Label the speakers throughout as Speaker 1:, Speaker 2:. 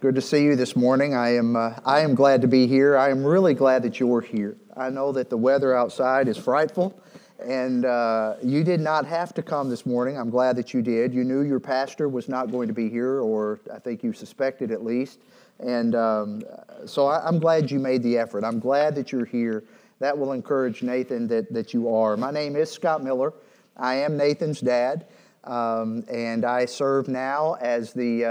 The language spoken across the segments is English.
Speaker 1: Good to see you this morning. I am, uh, I am glad to be here. I am really glad that you're here. I know that the weather outside is frightful, and uh, you did not have to come this morning. I'm glad that you did. You knew your pastor was not going to be here, or I think you suspected at least. And um, so I, am glad you made the effort. I'm glad that you're here. That will encourage Nathan that, that you are. My name is Scott Miller. I am Nathan's dad. Um, and I serve now as the uh,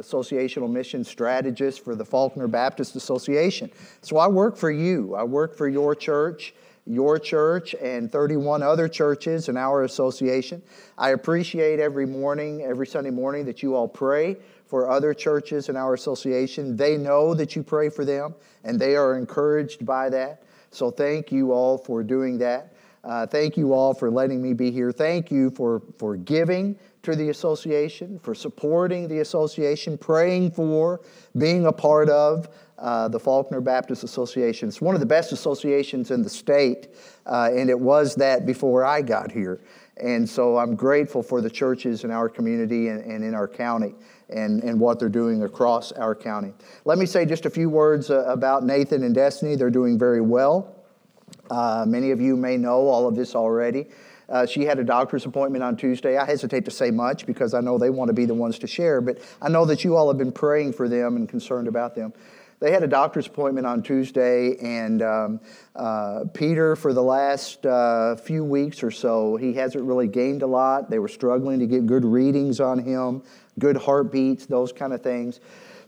Speaker 1: associational mission strategist for the Faulkner Baptist Association. So I work for you. I work for your church, your church, and 31 other churches in our association. I appreciate every morning, every Sunday morning, that you all pray for other churches in our association. They know that you pray for them, and they are encouraged by that. So thank you all for doing that. Uh, thank you all for letting me be here. Thank you for, for giving to the association, for supporting the association, praying for, being a part of uh, the Faulkner Baptist Association. It's one of the best associations in the state, uh, and it was that before I got here. And so I'm grateful for the churches in our community and, and in our county and, and what they're doing across our county. Let me say just a few words uh, about Nathan and Destiny. They're doing very well. Uh, many of you may know all of this already. Uh, she had a doctor's appointment on Tuesday. I hesitate to say much because I know they want to be the ones to share, but I know that you all have been praying for them and concerned about them. They had a doctor's appointment on Tuesday, and um, uh, Peter, for the last uh, few weeks or so, he hasn't really gained a lot. They were struggling to get good readings on him, good heartbeats, those kind of things.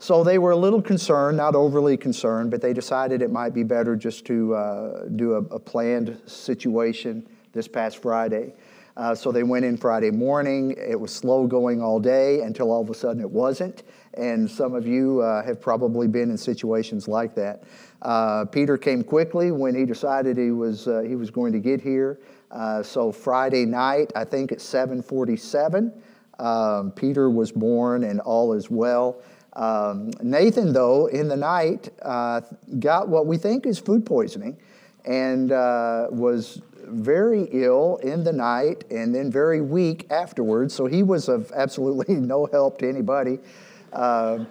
Speaker 1: So they were a little concerned, not overly concerned, but they decided it might be better just to uh, do a, a, planned situation this past Friday. Uh, so they went in Friday morning. It was slow going all day until all of a sudden it wasn't. And some of you uh, have probably been in situations like that. Uh, Peter came quickly when he decided he was, uh, he was going to get here. Uh, so Friday night, I think at 747, um, Peter was born and all is well. Um, Nathan, though, in the night, uh, got what we think is food poisoning and uh, was very ill in the night and then very weak afterwards. So he was of absolutely no help to anybody. Uh,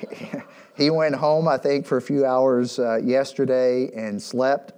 Speaker 1: he went home, I think, for a few hours uh, yesterday and slept.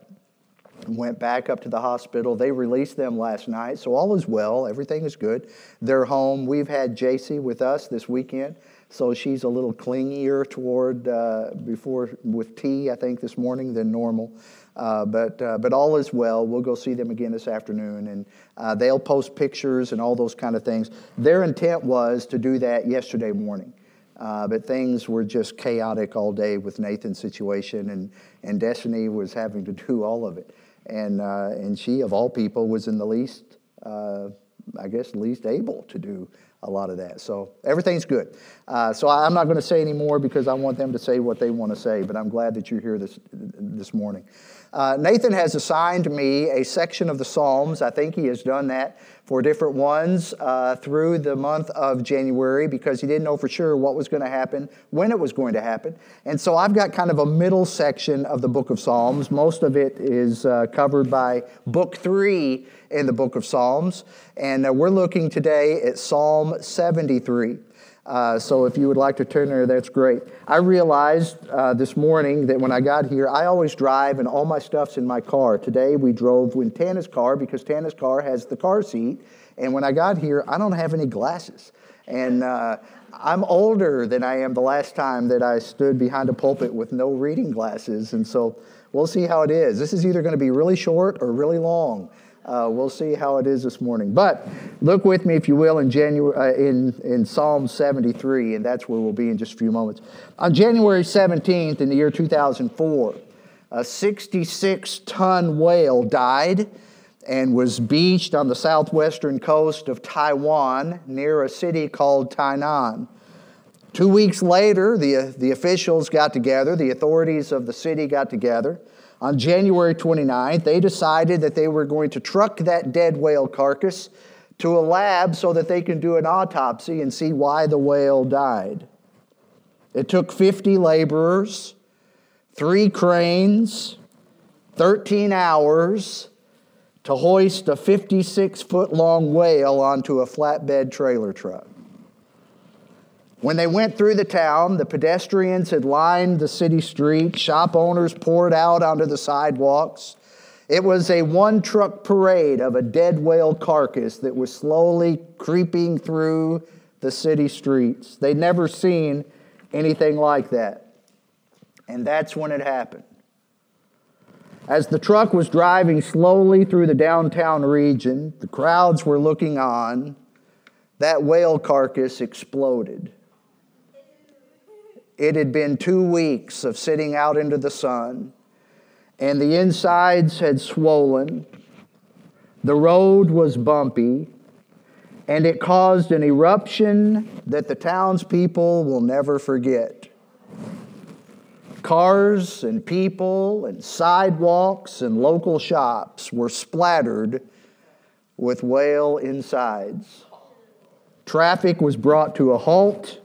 Speaker 1: Went back up to the hospital. They released them last night, so all is well. Everything is good. They're home. We've had JC with us this weekend. So she's a little clingier toward uh, before with tea, I think, this morning than normal. Uh, but, uh, but all is well. We'll go see them again this afternoon, and uh, they'll post pictures and all those kind of things. Their intent was to do that yesterday morning. Uh, but things were just chaotic all day with Nathan's situation, and, and Destiny was having to do all of it. And, uh, and she, of all people, was in the least, I guess, least able to do a lot of that. So everything's good. Uh, so I'm not going to say any more because I want them to say what they want to say, but I'm glad that you're here this, this morning. Uh, Nathan has assigned me a section of the Psalms. I think he has done that for different ones uh, through the month of January because he didn't know for sure what was going to happen, when it was going to happen. And so I've got kind of a middle section of the book of Psalms. Most of it is uh, covered by book three in the book of Psalms. And uh, we're looking today at Psalm 73. Uh, so if you would like to turn there, that's great. I realized uh, this morning that when I got here, I always drive and all my stuff's in my car. Today we drove in Tana's car because Tana's car has the car seat. And when I got here, I don't have any glasses. And uh, I'm older than I am the last time that I stood behind a pulpit with no reading glasses. And so we'll see how it is. This is either going to be really short or really long. Uh, we'll see how it is this morning. But look with me, if you will, in, January, uh, in, in Psalm 73, and that's where we'll be in just a few moments. On January 17th, in the year 2004, a 66 ton whale died and was beached on the southwestern coast of Taiwan near a city called Tainan. Two weeks later, the, the officials got together, the authorities of the city got together on January 29th, they decided that they were going to truck that dead whale carcass to a lab so that they can do an autopsy and see why the whale died. It took 50 laborers, three cranes, 13 hours to hoist a 56 foot long whale onto a flatbed trailer truck. When they went through the town, the pedestrians had lined the city streets, shop owners poured out onto the sidewalks. It was a one truck parade of a dead whale carcass that was slowly creeping through the city streets. They'd never seen anything like that. And that's when it happened. As the truck was driving slowly through the downtown region, the crowds were looking on. That whale carcass exploded. It had been two weeks of sitting out into the sun, and the insides had swollen. The road was bumpy, and it caused an eruption that the townspeople will never forget. Cars and people and sidewalks and local shops were splattered with whale insides. Traffic was brought to a halt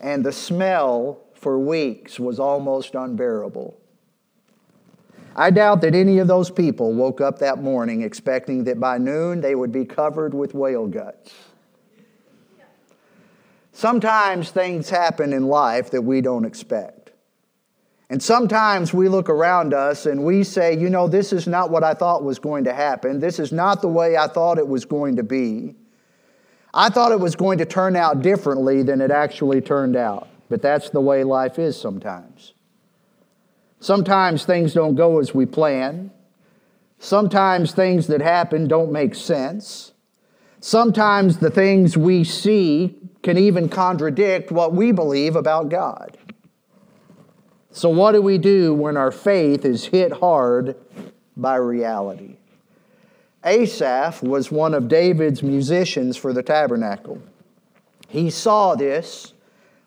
Speaker 1: and the smell for weeks was almost unbearable. I doubt that any of those people woke up that morning expecting that by noon they would be covered with whale guts. Sometimes things happen in life that we don't expect. And sometimes we look around us and we say, you know, this is not what I thought was going to happen. This is not the way I thought it was going to be. I thought it was going to turn out differently than it actually turned out, but that's the way life is sometimes. Sometimes things don't go as we plan. Sometimes things that happen don't make sense. Sometimes the things we see can even contradict what we believe about God. So, what do we do when our faith is hit hard by reality? Asaph was one of David's musicians for the tabernacle. He saw this,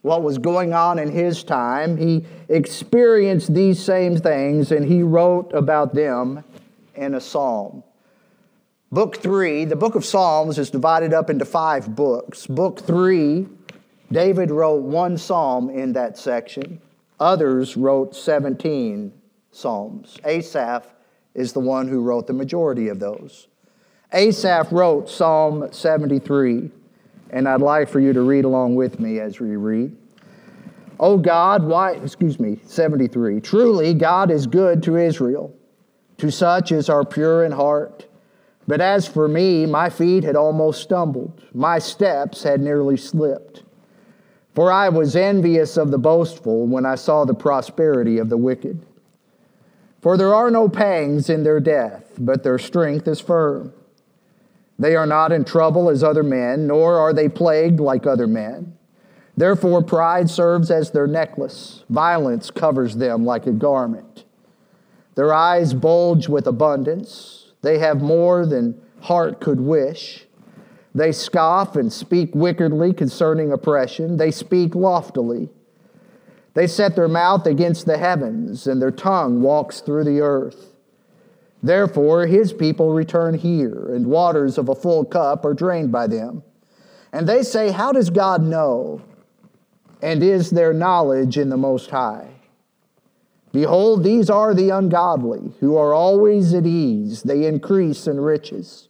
Speaker 1: what was going on in his time. He experienced these same things and he wrote about them in a psalm. Book three, the book of Psalms is divided up into five books. Book three, David wrote one psalm in that section, others wrote 17 psalms. Asaph is the one who wrote the majority of those. Asaph wrote Psalm 73, and I'd like for you to read along with me as we read. Oh God, why, excuse me, 73. Truly, God is good to Israel, to such as are pure in heart. But as for me, my feet had almost stumbled, my steps had nearly slipped. For I was envious of the boastful when I saw the prosperity of the wicked. For there are no pangs in their death, but their strength is firm. They are not in trouble as other men, nor are they plagued like other men. Therefore, pride serves as their necklace, violence covers them like a garment. Their eyes bulge with abundance, they have more than heart could wish. They scoff and speak wickedly concerning oppression. They speak loftily. They set their mouth against the heavens, and their tongue walks through the earth. Therefore, his people return here, and waters of a full cup are drained by them. And they say, How does God know? And is there knowledge in the Most High? Behold, these are the ungodly, who are always at ease, they increase in riches.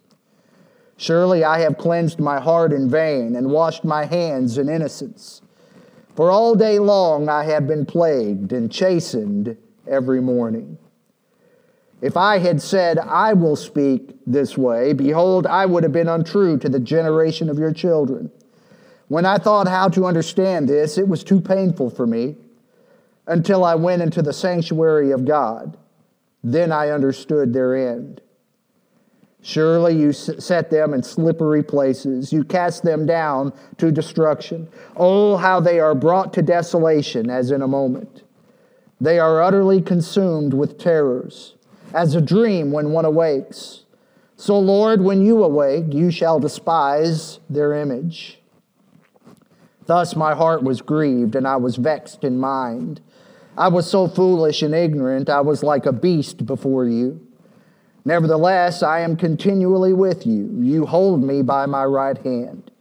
Speaker 1: Surely I have cleansed my heart in vain and washed my hands in innocence. For all day long I have been plagued and chastened every morning. If I had said, I will speak this way, behold, I would have been untrue to the generation of your children. When I thought how to understand this, it was too painful for me until I went into the sanctuary of God. Then I understood their end. Surely you set them in slippery places. You cast them down to destruction. Oh, how they are brought to desolation as in a moment. They are utterly consumed with terrors as a dream when one awakes. So, Lord, when you awake, you shall despise their image. Thus my heart was grieved, and I was vexed in mind. I was so foolish and ignorant, I was like a beast before you. Nevertheless, I am continually with you. You hold me by my right hand.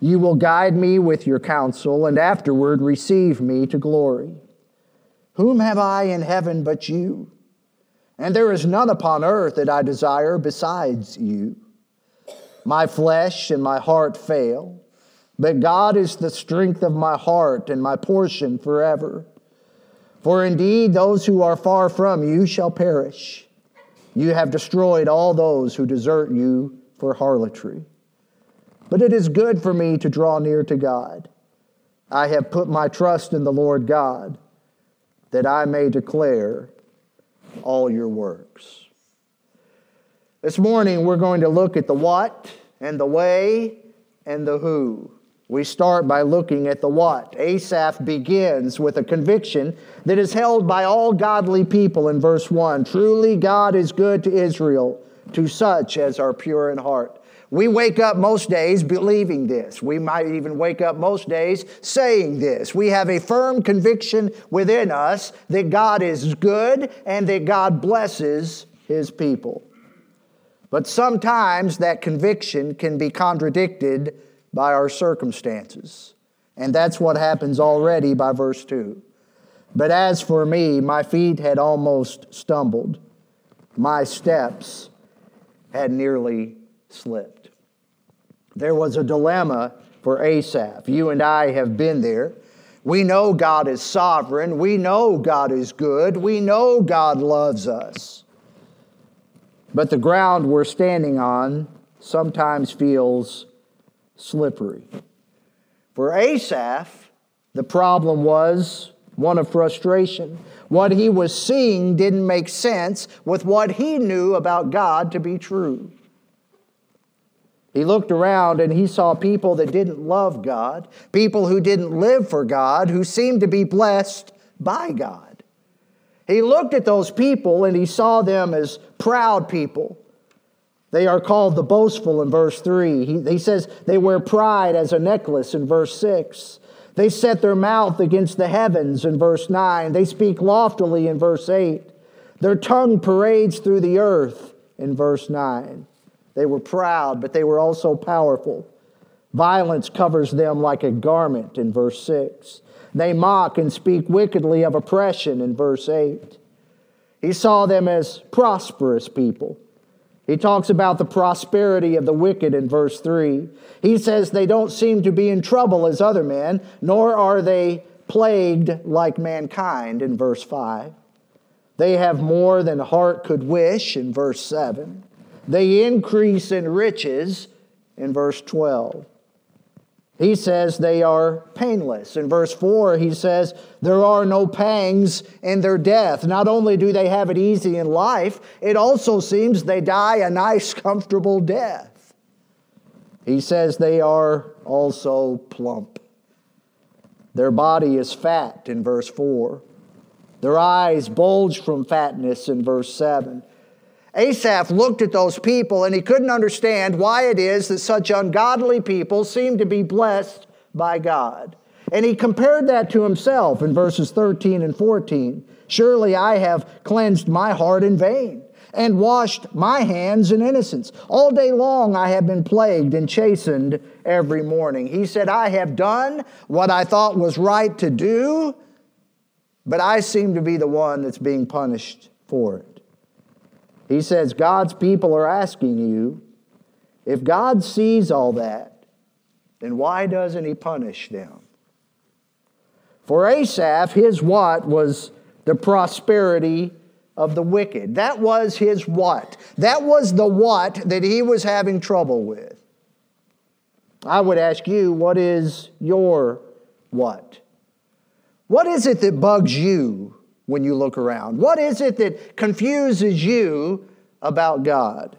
Speaker 1: You will guide me with your counsel, and afterward receive me to glory. Whom have I in heaven but you? and there is none upon earth that I desire besides you. My flesh and my heart fail, but God is the strength of my heart and my portion forever. For indeed, those who are far from you shall perish. You have destroyed all those who desert you for harlotry. But it is good for me to draw near to God. I have put my trust in the Lord God, that I may declare all your works. This morning, we're going to look at the what and the way and the who. We start by looking at the what. Asaph begins with a conviction that is held by all godly people in verse 1. Truly, God is good to Israel, to such as are pure in heart. We wake up most days believing this. We might even wake up most days saying this. We have a firm conviction within us that God is good and that God blesses his people. But sometimes that conviction can be contradicted by our circumstances. And that's what happens already by verse 2. But as for me, my feet had almost stumbled, my steps had nearly slipped. There was a dilemma for Asaph. You and I have been there. We know God is sovereign. We know God is good. We know God loves us. But the ground we're standing on sometimes feels slippery. For Asaph, the problem was one of frustration. What he was seeing didn't make sense with what he knew about God to be true. He looked around and he saw people that didn't love God, people who didn't live for God, who seemed to be blessed by God. He looked at those people and he saw them as proud people they are called the boastful in verse 3. He, he says they wear pride as a necklace in verse 6. They set their mouth against the heavens in verse 9. They speak loftily in verse 8. Their tongue parades through the earth in verse 9. They were proud, but they were also powerful. Violence covers them like a garment in verse 6. They mock and speak wickedly of oppression in verse 8. He saw them as prosperous people. He talks about the prosperity of the wicked in verse 3. He says they don't seem to be in trouble as other men, nor are they plagued like mankind in verse 5. They have more than heart could wish in verse 7. They increase in riches in verse 12 he says they are painless. In verse 4, he says, There are no pangs in their death. Not only do they have it easy in life, it also seems they die a nice, comfortable death. He says they are also plump. Their body is fat in verse 4. Their eyes bulge from fatness in verse 7. Asaph looked at those people and he couldn't understand why it is that such ungodly people seem to be blessed by God. And he compared that to himself in verses 13 and 14. Surely I have cleansed my heart in vain and washed my hands in innocence. All day long I have been plagued and chastened every morning. He said, I have done what I thought was right to do, but I seem to be the one that's being punished for it. He says, God's people are asking you, if God sees all that, then why doesn't He punish them? For Asaph, his what was the prosperity of the wicked. That was his what. That was the what that he was having trouble with. I would ask you, what is your what? What is it that bugs you when you look around? What is it that confuses you about God?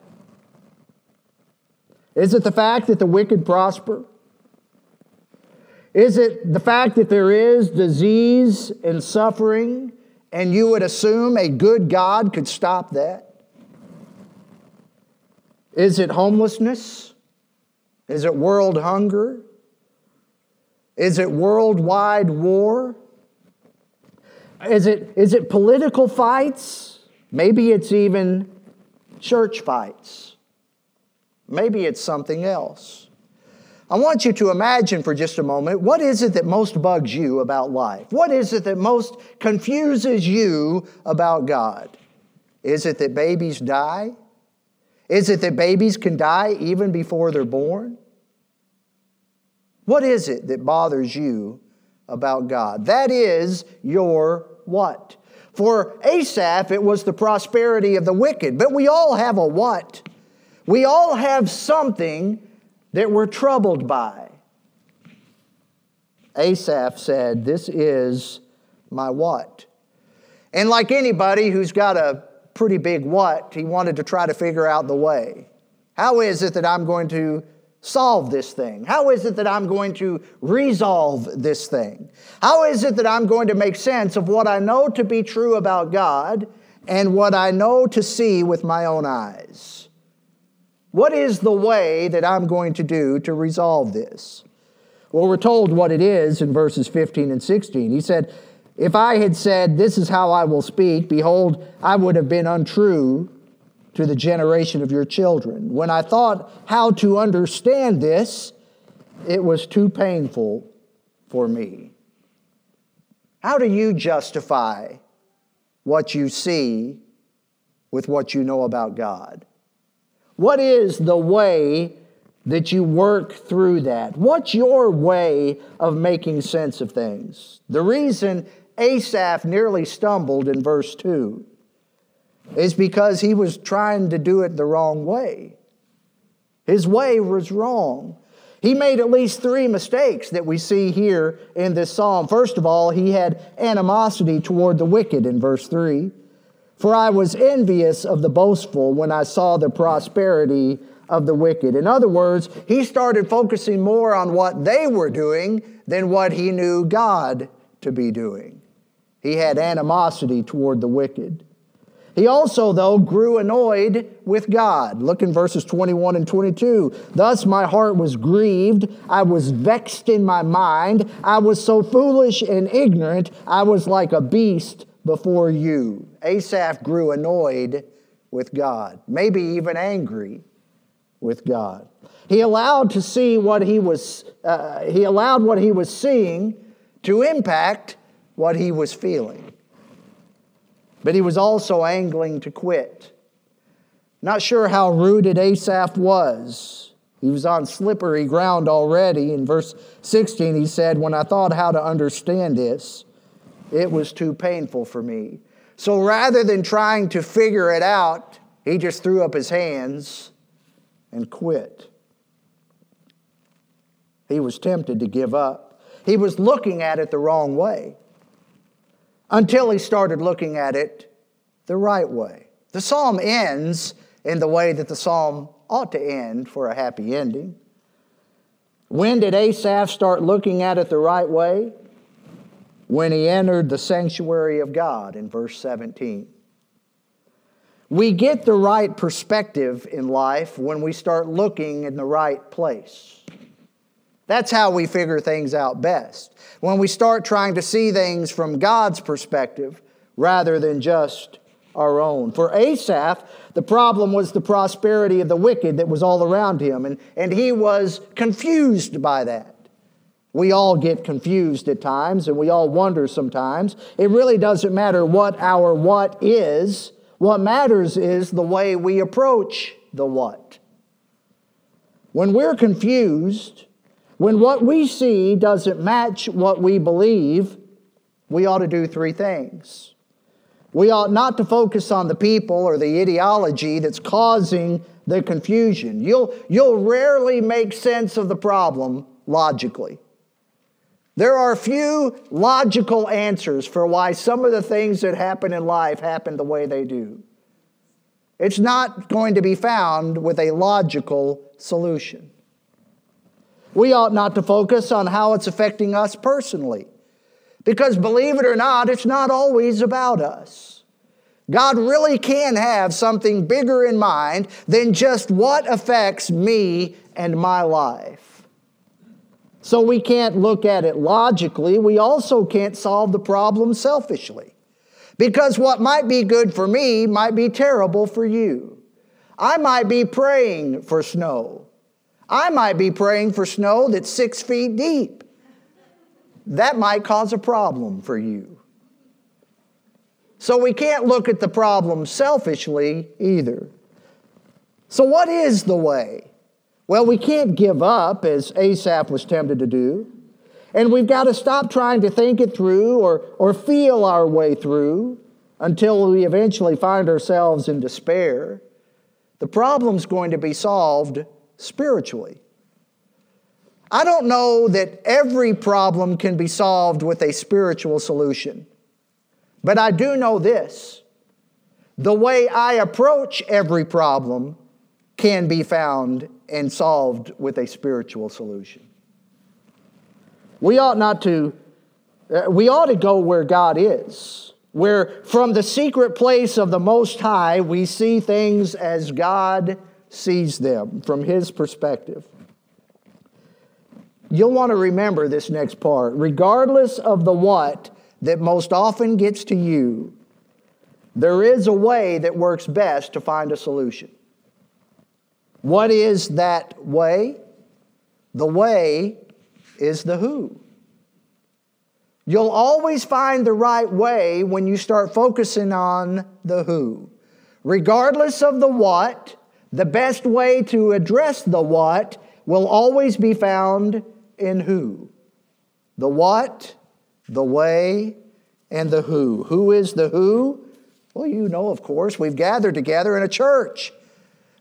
Speaker 1: Is it the fact that the wicked prosper? Is it the fact that there is disease and suffering, and you would assume a good God could stop that? Is it homelessness? Is it world hunger? Is it worldwide war? Is it, is it political fights? Maybe it's even church fights. Maybe it's something else. I want you to imagine for just a moment what is it that most bugs you about life? What is it that most confuses you about God? Is it that babies die? Is it that babies can die even before they're born? What is it that bothers you about God? That is your what? For Asaph, it was the prosperity of the wicked, but we all have a what? We all have something that we're troubled by. Asaph said, This is my what? And like anybody who's got a pretty big what, he wanted to try to figure out the way. How is it that I'm going to solve this thing? How is it that I'm going to resolve this thing? How is it that I'm going to make sense of what I know to be true about God and what I know to see with my own eyes? What is the way that I'm going to do to resolve this? Well, we're told what it is in verses 15 and 16. He said, If I had said, This is how I will speak, behold, I would have been untrue to the generation of your children. When I thought how to understand this, it was too painful for me. How do you justify what you see with what you know about God? What is the way that you work through that? What's your way of making sense of things? The reason Asaph nearly stumbled in verse 2 is because he was trying to do it the wrong way. His way was wrong. He made at least three mistakes that we see here in this psalm. First of all, he had animosity toward the wicked in verse 3. For I was envious of the boastful when I saw the prosperity of the wicked. In other words, he started focusing more on what they were doing than what he knew God to be doing. He had animosity toward the wicked. He also, though, grew annoyed with God. Look in verses 21 and 22. Thus my heart was grieved. I was vexed in my mind. I was so foolish and ignorant. I was like a beast before you. Asaph grew annoyed with God, maybe even angry with God. He allowed to see what he was, uh, he allowed what he was seeing to impact what he was feeling. But he was also angling to quit. Not sure how rooted Asaph was. He was on slippery ground already. In verse 16, he said, When I thought how to understand this, it was too painful for me. So rather than trying to figure it out, he just threw up his hands and quit. He was tempted to give up. He was looking at it the wrong way until he started looking at it the right way. The psalm ends in the way that the psalm ought to end for a happy ending. When did Asaph start looking at it the right way? When he entered the sanctuary of God in verse 17. We get the right perspective in life when we start looking in the right place. That's how we figure things out best when we start trying to see things from God's perspective rather than just our own. For Asaph, the problem was the prosperity of the wicked that was all around him, and, and he was confused by that. We all get confused at times, and we all wonder sometimes. It really doesn't matter what our what is, what matters is the way we approach the what. When we're confused, when what we see doesn't match what we believe, we ought to do three things. We ought not to focus on the people or the ideology that's causing the confusion. You'll, you'll rarely make sense of the problem logically. There are few logical answers for why some of the things that happen in life happen the way they do. It's not going to be found with a logical solution. We ought not to focus on how it's affecting us personally. Because believe it or not, it's not always about us. God really can have something bigger in mind than just what affects me and my life. So we can't look at it logically. We also can't solve the problem selfishly. Because what might be good for me might be terrible for you. I might be praying for snow. I might be praying for snow that's six feet deep. That might cause a problem for you. So we can't look at the problem selfishly either. So, what is the way? Well, we can't give up as Asaph was tempted to do. And we've got to stop trying to think it through or, or feel our way through until we eventually find ourselves in despair. The problem's going to be solved spiritually. I don't know that every problem can be solved with a spiritual solution, but I do know this the way I approach every problem can be found and solved with a spiritual solution. We ought not to, uh, we ought to go where God is, where from the secret place of the Most High we see things as God sees them from His perspective. You'll want to remember this next part. Regardless of the what that most often gets to you, there is a way that works best to find a solution. What is that way? The way is the who. You'll always find the right way when you start focusing on the who. Regardless of the what, the best way to address the what will always be found in who. The what, the way, and the who. Who is the who? Well, you know, of course, we've gathered together in a church.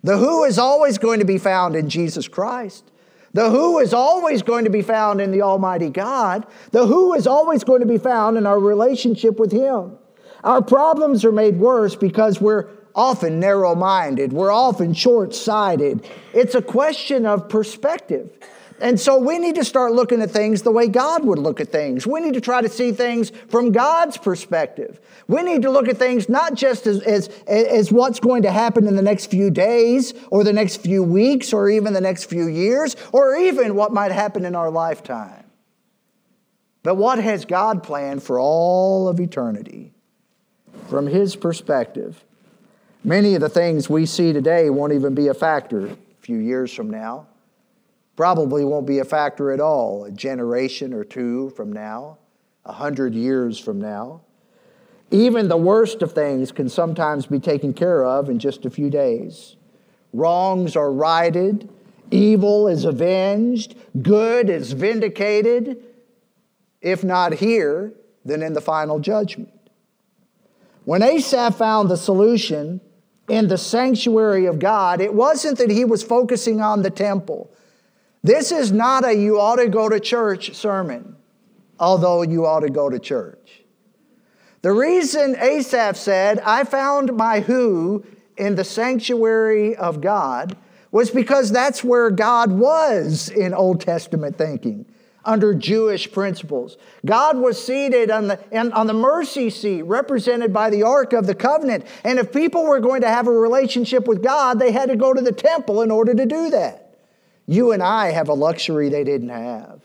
Speaker 1: The who is always going to be found in Jesus Christ. The who is always going to be found in the Almighty God. The who is always going to be found in our relationship with Him. Our problems are made worse because we're often narrow minded, we're often short sighted. It's a question of perspective. And so we need to start looking at things the way God would look at things. We need to try to see things from God's perspective. We need to look at things not just as, as, as what's going to happen in the next few days or the next few weeks or even the next few years or even what might happen in our lifetime. But what has God planned for all of eternity from His perspective? Many of the things we see today won't even be a factor a few years from now probably won't be a factor at all a generation or two from now, a hundred years from now. Even the worst of things can sometimes be taken care of in just a few days. Wrongs are righted, evil is avenged, good is vindicated, if not here, then in the final judgment. When Asaph found the solution in the sanctuary of God, it wasn't that he was focusing on the temple. This is not a you ought to go to church sermon, although you ought to go to church. The reason Asaph said, I found my who in the sanctuary of God was because that's where God was in Old Testament thinking under Jewish principles. God was seated on the, on the mercy seat, represented by the Ark of the Covenant. And if people were going to have a relationship with God, they had to go to the temple in order to do that. You and I have a luxury they didn't have.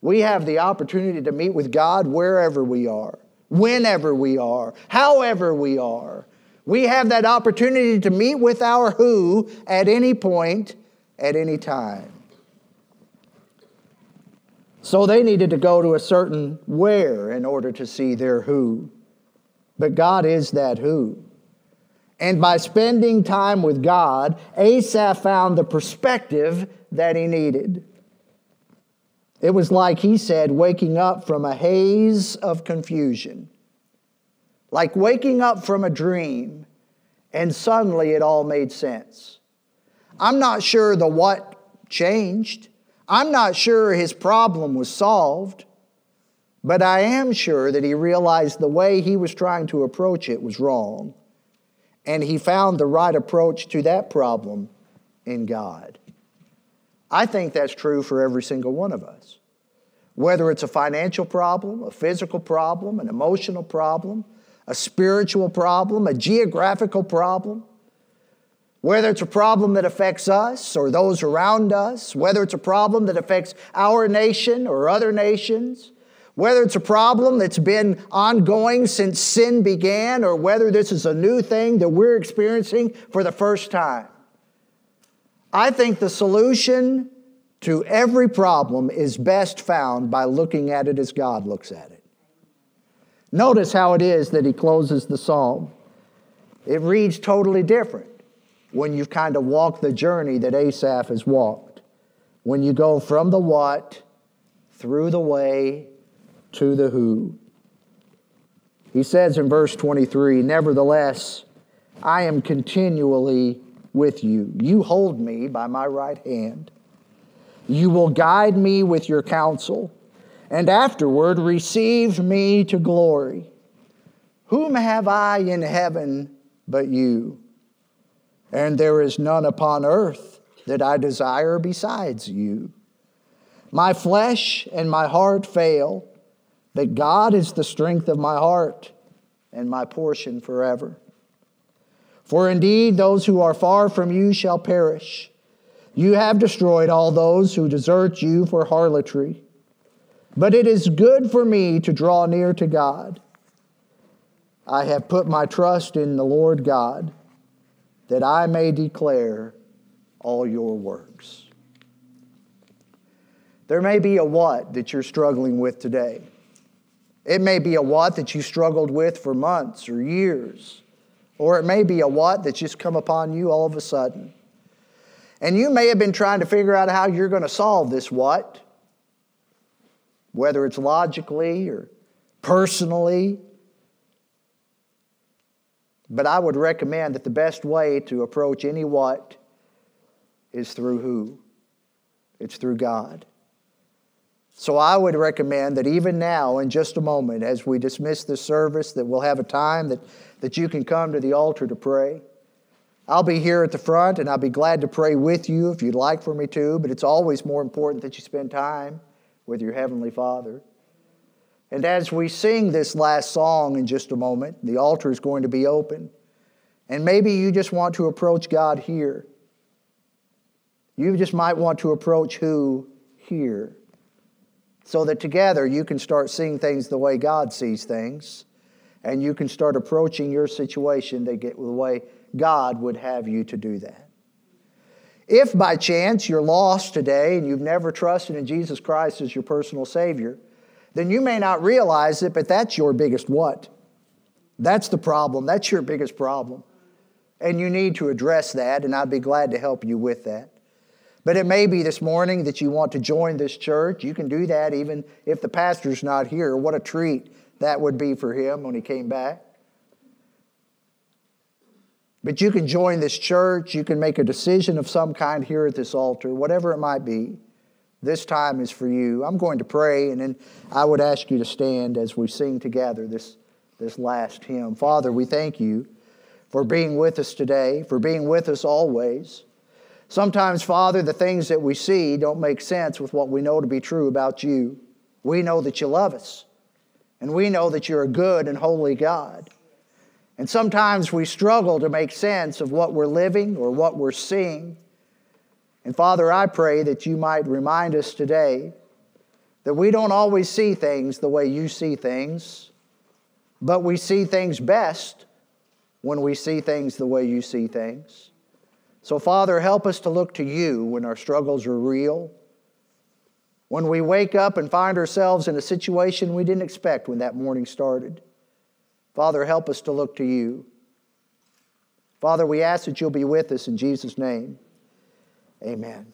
Speaker 1: We have the opportunity to meet with God wherever we are, whenever we are, however we are. We have that opportunity to meet with our who at any point, at any time. So they needed to go to a certain where in order to see their who. But God is that who. And by spending time with God, Asaph found the perspective that he needed. It was like he said, waking up from a haze of confusion, like waking up from a dream, and suddenly it all made sense. I'm not sure the what changed. I'm not sure his problem was solved, but I am sure that he realized the way he was trying to approach it was wrong and he found the right approach to that problem in God. I think that's true for every single one of us. Whether it's a financial problem, a physical problem, an emotional problem, a spiritual problem, a geographical problem, whether it's a problem that affects us or those around us, whether it's a problem that affects our nation or other nations, whether it's a problem that's been ongoing since sin began, or whether this is a new thing that we're experiencing for the first time. I think the solution to every problem is best found by looking at it as God looks at it. Notice how it is that he closes the psalm. It reads totally different. When you've kind of walked the journey that Asaph has walked. When you go from the what, through the way, to the who. He says in verse 23 Nevertheless, I am continually with you. You hold me by my right hand. You will guide me with your counsel, and afterward receive me to glory. Whom have I in heaven but you? And there is none upon earth that I desire besides you. My flesh and my heart fail, but God is the strength of my heart and my portion forever. For indeed, those who are far from you shall perish. You have destroyed all those who desert you for harlotry. But it is good for me to draw near to God. I have put my trust in the Lord God, that I may declare all your works. There may be a what that you're struggling with today. It may be a what that you struggled with for months or years, or it may be a what that's just come upon you all of a sudden. And you may have been trying to figure out how you're going to solve this what, whether it's logically or personally. But I would recommend that the best way to approach any what is through who? It's through God. So I would recommend that even now, in just a moment, as we dismiss this service, that we'll have a time that, that you can come to the altar to pray. I'll be here at the front and I'll be glad to pray with you if you'd like for me to, but it's always more important that you spend time with your Heavenly Father. And as we sing this last song in just a moment, the altar is going to be open. And maybe you just want to approach God here. You just might want to approach who here so that together you can start seeing things the way God sees things, and you can start approaching your situation the way God would have you to do that. If by chance you're lost today and you've never trusted in Jesus Christ as your personal Savior, then you may not realize it, but that's your biggest what? That's the problem. That's your biggest problem. And you need to address that, and I'd be glad to help you with that. But it may be this morning that you want to join this church. You can do that even if the pastor's not here. What a treat that would be for him when he came back. But you can join this church. You can make a decision of some kind here at this altar, whatever it might be. This time is for you. I'm going to pray, and then I would ask you to stand as we sing together this, this last hymn. Father, we thank you for being with us today, for being with us always. Sometimes, Father, the things that we see don't make sense with what we know to be true about you. We know that you love us, and we know that you're a good and holy God. And sometimes we struggle to make sense of what we're living or what we're seeing. And Father, I pray that you might remind us today that we don't always see things the way you see things, but we see things best when we see things the way you see things. So, Father, help us to look to you when our struggles are real. When we wake up and find ourselves in a situation we didn't expect when that morning started. Father, help us to look to you. Father, we ask that you'll be with us in Jesus' name. Amen.